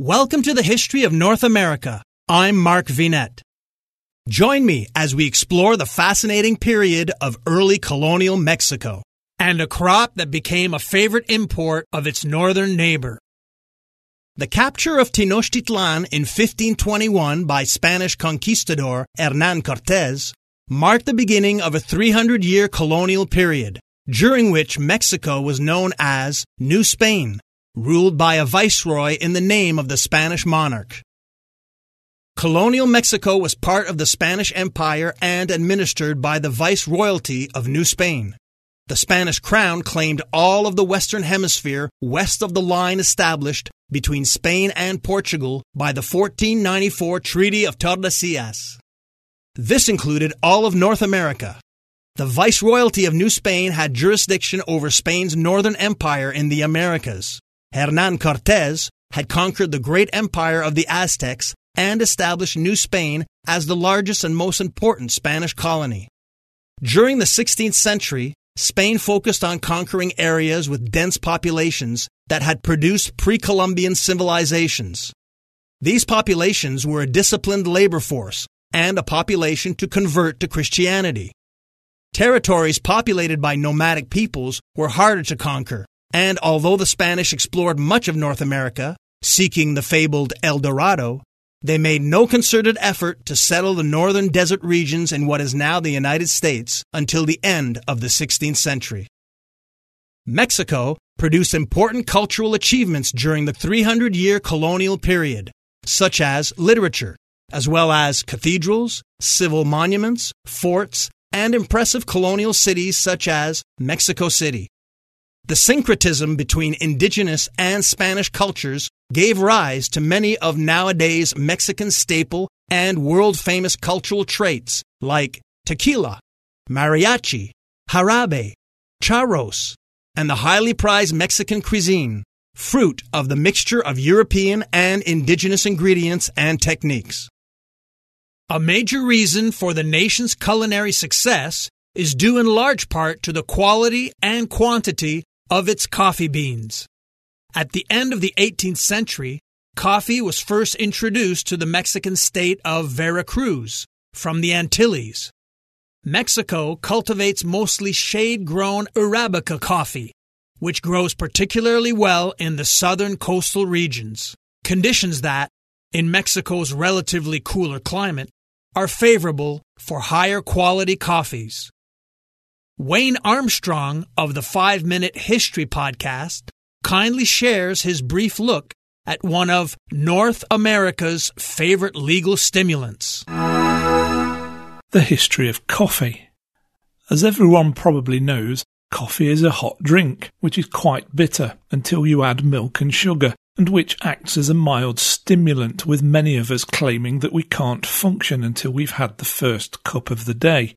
Welcome to the History of North America. I'm Mark Vinet. Join me as we explore the fascinating period of early colonial Mexico and a crop that became a favorite import of its northern neighbor. The capture of Tenochtitlan in 1521 by Spanish conquistador Hernan Cortes marked the beginning of a 300 year colonial period, during which Mexico was known as New Spain ruled by a viceroy in the name of the Spanish monarch. Colonial Mexico was part of the Spanish Empire and administered by the Viceroyalty of New Spain. The Spanish crown claimed all of the Western Hemisphere west of the line established between Spain and Portugal by the 1494 Treaty of Tordesillas. This included all of North America. The Viceroyalty of New Spain had jurisdiction over Spain's northern empire in the Americas. Hernan Cortes had conquered the great empire of the Aztecs and established New Spain as the largest and most important Spanish colony. During the 16th century, Spain focused on conquering areas with dense populations that had produced pre-Columbian civilizations. These populations were a disciplined labor force and a population to convert to Christianity. Territories populated by nomadic peoples were harder to conquer and although the Spanish explored much of North America, seeking the fabled El Dorado, they made no concerted effort to settle the northern desert regions in what is now the United States until the end of the 16th century. Mexico produced important cultural achievements during the 300 year colonial period, such as literature, as well as cathedrals, civil monuments, forts, and impressive colonial cities such as Mexico City. The syncretism between indigenous and Spanish cultures gave rise to many of nowadays Mexican staple and world famous cultural traits like tequila, mariachi, jarabe, charros, and the highly prized Mexican cuisine, fruit of the mixture of European and indigenous ingredients and techniques. A major reason for the nation's culinary success is due in large part to the quality and quantity of its coffee beans. At the end of the 18th century, coffee was first introduced to the Mexican state of Veracruz from the Antilles. Mexico cultivates mostly shade grown Arabica coffee, which grows particularly well in the southern coastal regions, conditions that, in Mexico's relatively cooler climate, are favorable for higher quality coffees. Wayne Armstrong of the 5 Minute History Podcast kindly shares his brief look at one of North America's favorite legal stimulants. The history of coffee. As everyone probably knows, coffee is a hot drink, which is quite bitter until you add milk and sugar, and which acts as a mild stimulant, with many of us claiming that we can't function until we've had the first cup of the day.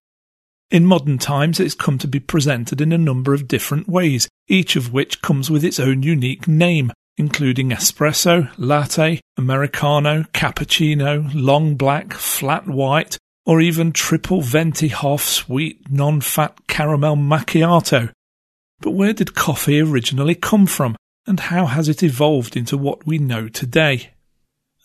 In modern times, it's come to be presented in a number of different ways, each of which comes with its own unique name, including espresso, latte, americano, cappuccino, long black, flat white, or even triple venti half sweet, non fat caramel macchiato. But where did coffee originally come from, and how has it evolved into what we know today?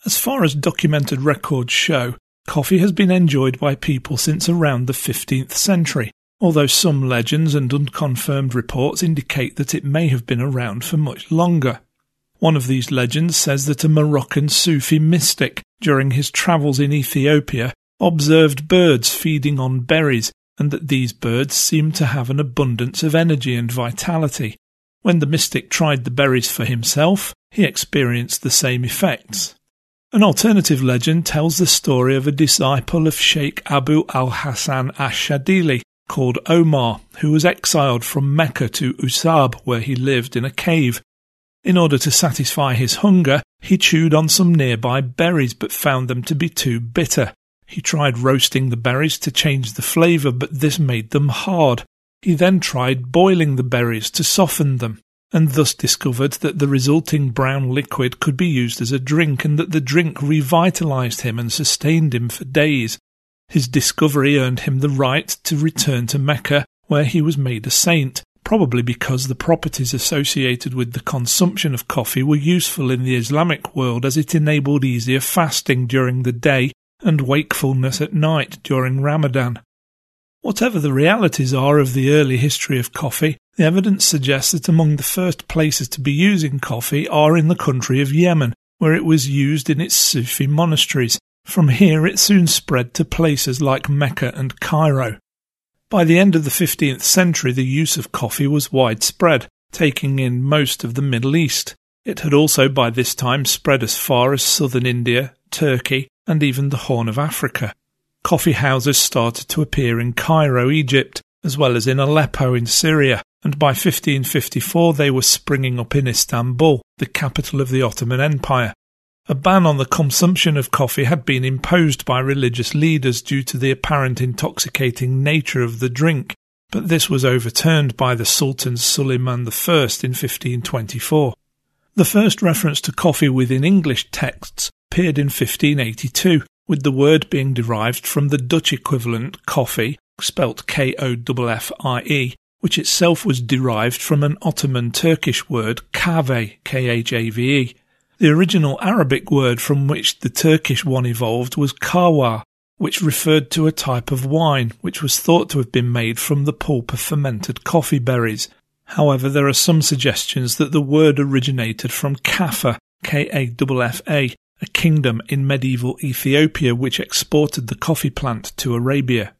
As far as documented records show, Coffee has been enjoyed by people since around the 15th century, although some legends and unconfirmed reports indicate that it may have been around for much longer. One of these legends says that a Moroccan Sufi mystic, during his travels in Ethiopia, observed birds feeding on berries, and that these birds seemed to have an abundance of energy and vitality. When the mystic tried the berries for himself, he experienced the same effects. An alternative legend tells the story of a disciple of Sheikh Abu al Hassan ash-Shadili called Omar, who was exiled from Mecca to Usab, where he lived in a cave. In order to satisfy his hunger, he chewed on some nearby berries but found them to be too bitter. He tried roasting the berries to change the flavour, but this made them hard. He then tried boiling the berries to soften them and thus discovered that the resulting brown liquid could be used as a drink and that the drink revitalized him and sustained him for days. His discovery earned him the right to return to Mecca, where he was made a saint, probably because the properties associated with the consumption of coffee were useful in the Islamic world as it enabled easier fasting during the day and wakefulness at night during Ramadan. Whatever the realities are of the early history of coffee, the evidence suggests that among the first places to be using coffee are in the country of Yemen, where it was used in its Sufi monasteries. From here it soon spread to places like Mecca and Cairo. By the end of the 15th century, the use of coffee was widespread, taking in most of the Middle East. It had also by this time spread as far as southern India, Turkey, and even the Horn of Africa. Coffee houses started to appear in Cairo, Egypt, as well as in Aleppo in Syria, and by 1554 they were springing up in Istanbul, the capital of the Ottoman Empire. A ban on the consumption of coffee had been imposed by religious leaders due to the apparent intoxicating nature of the drink, but this was overturned by the Sultan Suleiman I in 1524. The first reference to koffie within English texts appeared in 1582, with the word being derived from the Dutch equivalent coffee, spelt K-O-F-F-I-E, which itself was derived from an Ottoman Turkish word kahve, K-H-A-V-E. The original Arabic word from which the Turkish one evolved was kawa, which referred to a type of wine which was thought to have been made from the pulp of fermented coffee berries. However, there are some suggestions that the word originated from Kaffa, K-A-F-F-A, a kingdom in medieval Ethiopia which exported the coffee plant to Arabia.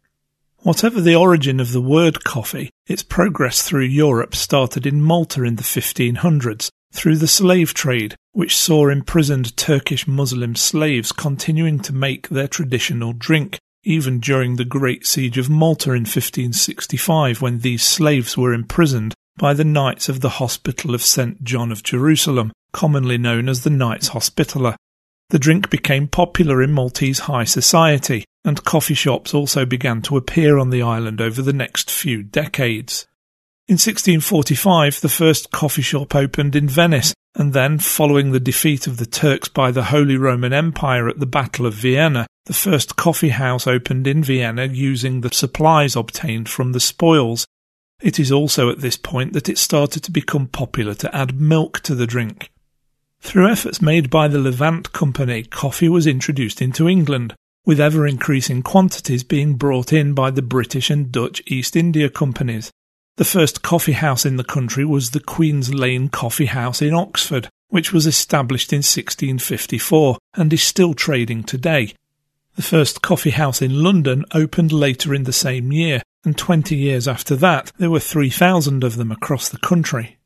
Whatever the origin of the word coffee, its progress through Europe started in Malta in the 1500s through the slave trade, which saw imprisoned Turkish Muslim slaves continuing to make their traditional drink, even during the Great Siege of Malta in 1565 when these slaves were imprisoned by the Knights of the Hospital of St. John of Jerusalem, commonly known as the Knights Hospitaller. The drink became popular in Maltese high society, and coffee shops also began to appear on the island over the next few decades. In 1645, the first coffee shop opened in Venice, and then, following the defeat of the Turks by the Holy Roman Empire at the Battle of Vienna, the first coffee house opened in Vienna using the supplies obtained from the spoils. It is also at this point that it started to become popular to add milk to the drink. Through efforts made by the Levant Company, coffee was introduced into England, with ever increasing quantities being brought in by the British and Dutch East India Companies. The first coffee house in the country was the Queen's Lane Coffee House in Oxford, which was established in 1654 and is still trading today. The first coffee house in London opened later in the same year, and 20 years after that there were 3,000 of them across the country.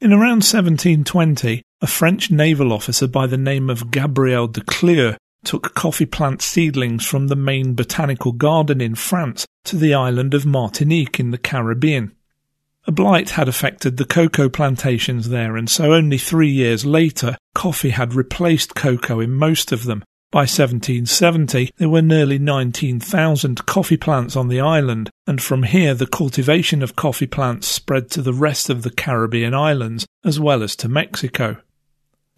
In around 1720, a French naval officer by the name of Gabriel de Clieu took coffee plant seedlings from the main botanical garden in France to the island of Martinique in the Caribbean. A blight had affected the cocoa plantations there, and so only three years later, coffee had replaced cocoa in most of them. By 1770, there were nearly 19,000 coffee plants on the island, and from here the cultivation of coffee plants spread to the rest of the Caribbean islands, as well as to Mexico.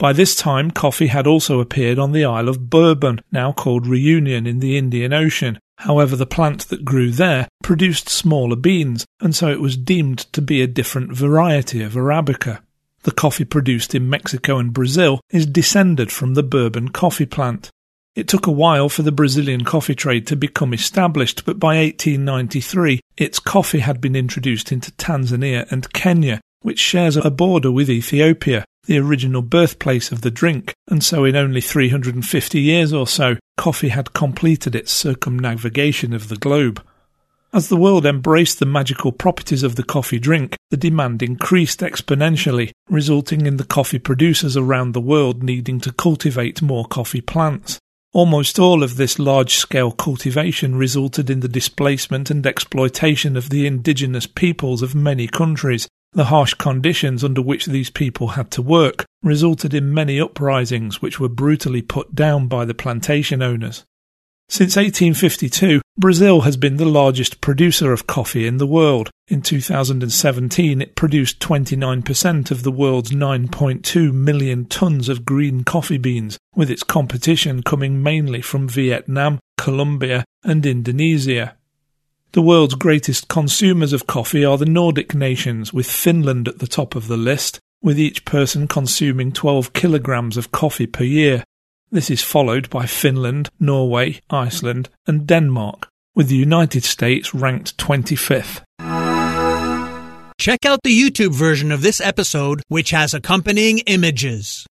By this time, coffee had also appeared on the Isle of Bourbon, now called Reunion in the Indian Ocean. However, the plant that grew there produced smaller beans, and so it was deemed to be a different variety of Arabica. The coffee produced in Mexico and Brazil is descended from the Bourbon coffee plant. It took a while for the Brazilian coffee trade to become established, but by 1893 its coffee had been introduced into Tanzania and Kenya, which shares a border with Ethiopia, the original birthplace of the drink, and so in only 350 years or so, coffee had completed its circumnavigation of the globe. As the world embraced the magical properties of the coffee drink, the demand increased exponentially, resulting in the coffee producers around the world needing to cultivate more coffee plants. Almost all of this large scale cultivation resulted in the displacement and exploitation of the indigenous peoples of many countries, the harsh conditions under which these people had to work resulted in many uprisings which were brutally put down by the plantation owners. Since 1852, Brazil has been the largest producer of coffee in the world. In 2017, it produced 29% of the world's 9.2 million tons of green coffee beans, with its competition coming mainly from Vietnam, Colombia, and Indonesia. The world's greatest consumers of coffee are the Nordic nations, with Finland at the top of the list, with each person consuming 12 kilograms of coffee per year. This is followed by Finland, Norway, Iceland, and Denmark, with the United States ranked 25th. Check out the YouTube version of this episode, which has accompanying images.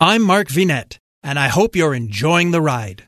I'm Mark Vinet, and I hope you're enjoying the ride.